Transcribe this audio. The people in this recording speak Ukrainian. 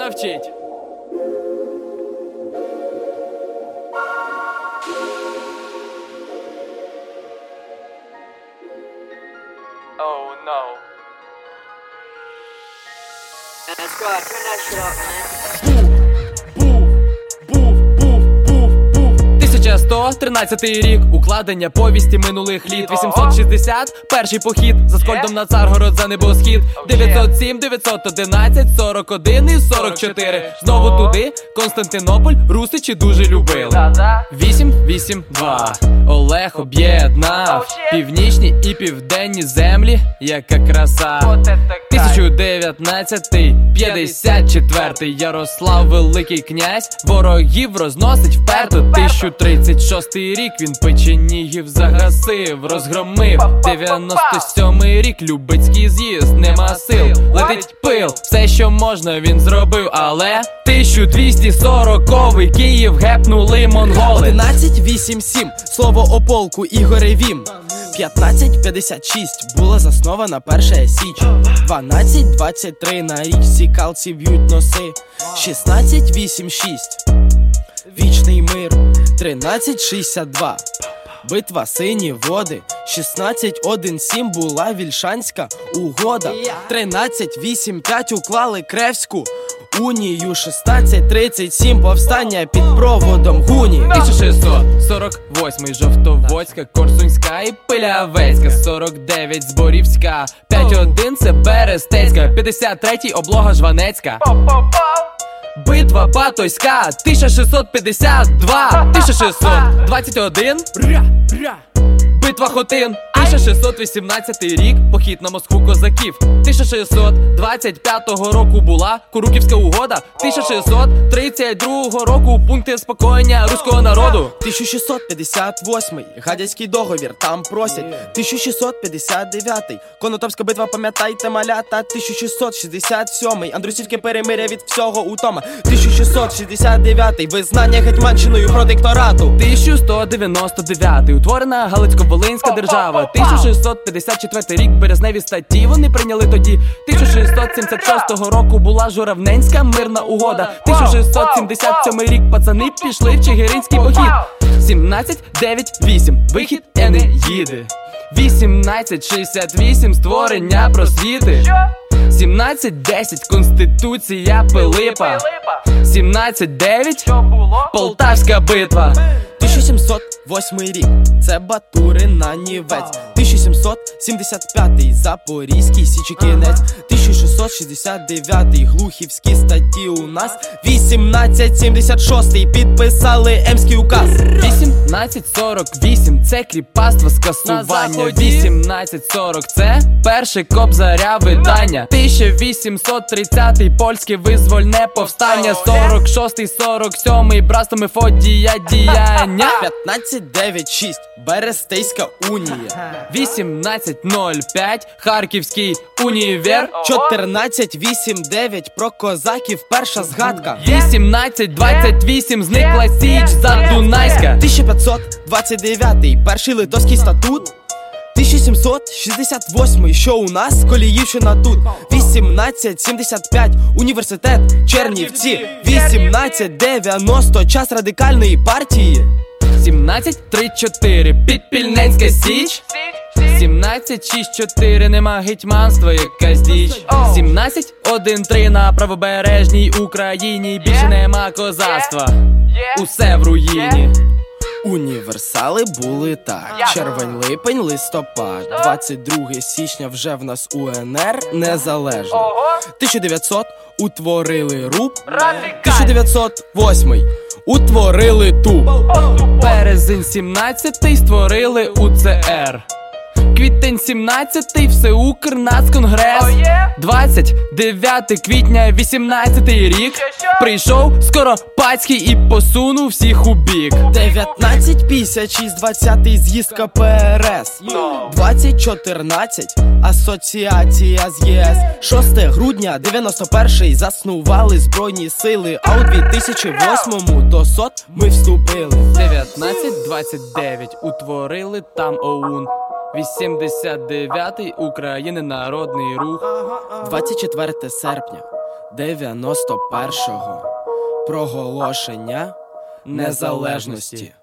навчить. Oh no. That's quite a nice up, man. 1113 рік, укладення повісті минулих літ. 860, перший похід за скольдом на царгород за небосхід. 907, 911, 41 і 44. Знову туди, Константинополь, русичі дуже любили. 8, 8, 2. Олег об'єднав північні і південні землі, яка краса. 1019, 54 Ярослав Великий князь, ворогів розносить вперто. 1036 рік він печенігів загасив, розгромив. 97 рік Любецький з'їзд, нема сил, летить пил, все, що можна, він зробив, але 1240 Київ гепнули монголи. 11.8.7 Слово о полку Ігоре Вім. 15.56 Була заснована перша січ. 12.23 На річці Калці б'ють носи. 16.86 Вічний мир. 13.62 Битва сині води. 16.1.7 була Вільшанська угода. 13.8.5 уклали Кревську Унію. 16.37 повстання під проводом Гуні. 1648 Жовтоводська, Корсунська і Пилявецька. 49 Зборівська. 51 це Берестецька 53 облога Жванецька Битва Батойська. 1652 1621 Битва Хотин 1618 рік похід на Москву козаків. 1625 року була Куруківська угода. 1632 року пункти спокоєння руського народу. 1658 Гадяцький договір, там просять. 1659 Конотопська битва, пам'ятайте малята. 1667 Андрусівське перемиря від всього утома. 1669 Визнання гетьманщиною протекторату 1199 утворена Галицько-Волинська держава 1654 рік березневі статті вони прийняли тоді. 1676 року була Журавненська мирна угода. 1677 рік пацани пішли в Чигиринський похід. 17, 9, 8 вихід Енеїди 1868 створення просвіти. 17.10 Конституція Пилипа. 17.9 Полтавська битва 1708 рік. Це Батурин на Нівець. 1775 Запорізький Січекінець 1669 Глухівські статті у нас. 1876 підписали Емський указ. 1848 це кріпацтво скасування 1840 це перше кобзаря видання. 1830 польське визвольне повстання. 46 47 братство Мефодія діяння 1596 Берестейська унія. 1805 Харківський універ. 1489 про козаків перша згадка. 1828 зникла січ Задунайська 1529 перший литовський статут. 1768 що у нас? Коліївщина тут. 1875 університет Чернівці. 1890 час радикальної партії 1734 Підпільненська січ. 1764 нема гетьманства, якась діч. 1713 на правобережній Україні. Більше нема козацтва. Усе в руїні. Універсали були так: червень, липень, листопад, 22 січня вже в нас УНР незалежно. 1900 утворили РУП, 1908 утворили ТУ. Березень 17 створили УЦР Квітень 17 Всеукрнацконгрес. 29 квітня 18 рік. Прийшов Скоропадський і посунув всіх у бік. 1956, 20 з'їзд КПРС 2014 асоціація з ЄС 6 грудня 91 заснували збройні сили, а у 2008 до СОТ ми вступили. 1929 утворили там ОУН 89-й України Народний рух. 24 серпня 91-го проголошення незалежності.